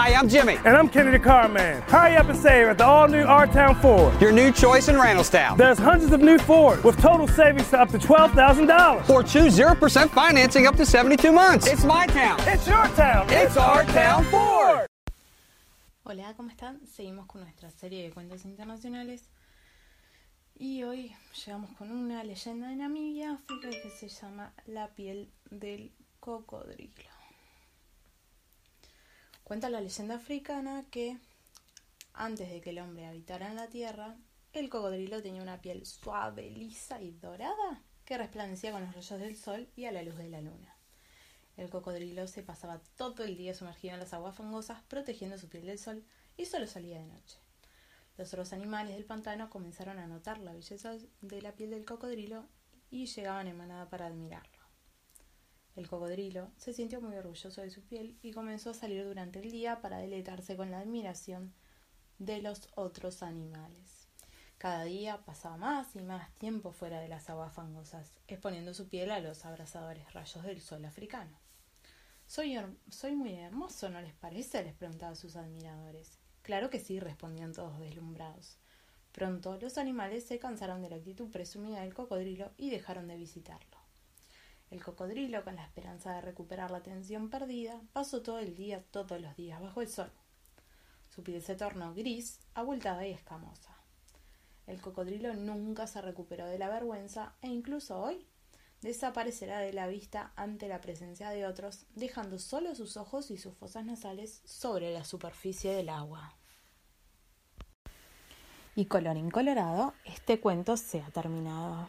Hi, I'm Jimmy. And I'm Kennedy Carman. Hurry up and save at the all-new R-Town Ford. Your new choice in Randallstown. There's hundreds of new Fords with total savings to up to $12,000. Or choose 0% financing up to 72 months. It's my town. It's your town. It's our town Ford. Hola, ¿cómo están? Seguimos con nuestra serie de cuentos internacionales. Y hoy llegamos con una leyenda de Namibia, África, que se llama La piel del cocodrilo. Cuenta la leyenda africana que antes de que el hombre habitara en la tierra, el cocodrilo tenía una piel suave, lisa y dorada que resplandecía con los rayos del sol y a la luz de la luna. El cocodrilo se pasaba todo el día sumergido en las aguas fangosas protegiendo su piel del sol y solo salía de noche. Los otros animales del pantano comenzaron a notar la belleza de la piel del cocodrilo y llegaban en manada para admirarlo. El cocodrilo se sintió muy orgulloso de su piel y comenzó a salir durante el día para deleitarse con la admiración de los otros animales. Cada día pasaba más y más tiempo fuera de las aguas fangosas, exponiendo su piel a los abrasadores rayos del sol africano. Soy, muy hermoso, ¿no les parece? les preguntaba a sus admiradores. Claro que sí, respondían todos deslumbrados. Pronto los animales se cansaron de la actitud presumida del cocodrilo y dejaron de visitarlo. El cocodrilo, con la esperanza de recuperar la atención perdida, pasó todo el día, todos los días, bajo el sol. Su piel se tornó gris, abultada y escamosa. El cocodrilo nunca se recuperó de la vergüenza e incluso hoy desaparecerá de la vista ante la presencia de otros, dejando solo sus ojos y sus fosas nasales sobre la superficie del agua. Y colorín colorado, este cuento se ha terminado.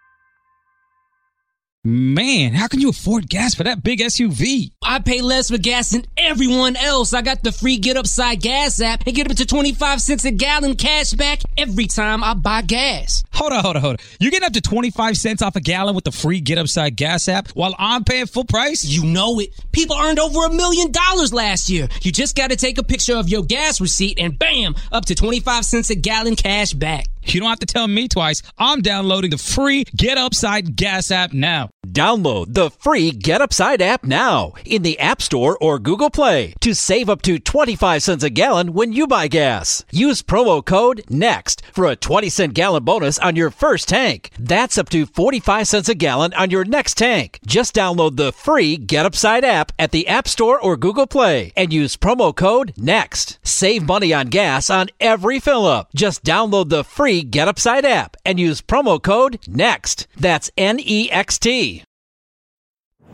Man, how can you afford gas for that big SUV? I pay less for gas than everyone else. I got the free Get Upside Gas app and get up to 25 cents a gallon cash back every time I buy gas. Hold on, hold on, hold on. You're getting up to 25 cents off a gallon with the free Get Upside Gas app while I'm paying full price? You know it. People earned over a million dollars last year. You just got to take a picture of your gas receipt and bam, up to 25 cents a gallon cash back. You don't have to tell me twice. I'm downloading the free Get Upside Gas app now. Download the free Get Upside app now in the App Store or Google Play to save up to 25 cents a gallon when you buy gas. Use promo code NEXT for a 20 cent gallon bonus on your first tank. That's up to 45 cents a gallon on your next tank. Just download the free Get Upside app at the App Store or Google Play and use promo code NEXT. Save money on gas on every fill up. Just download the free Get Upside app and use promo code NEXT. That's N E X T.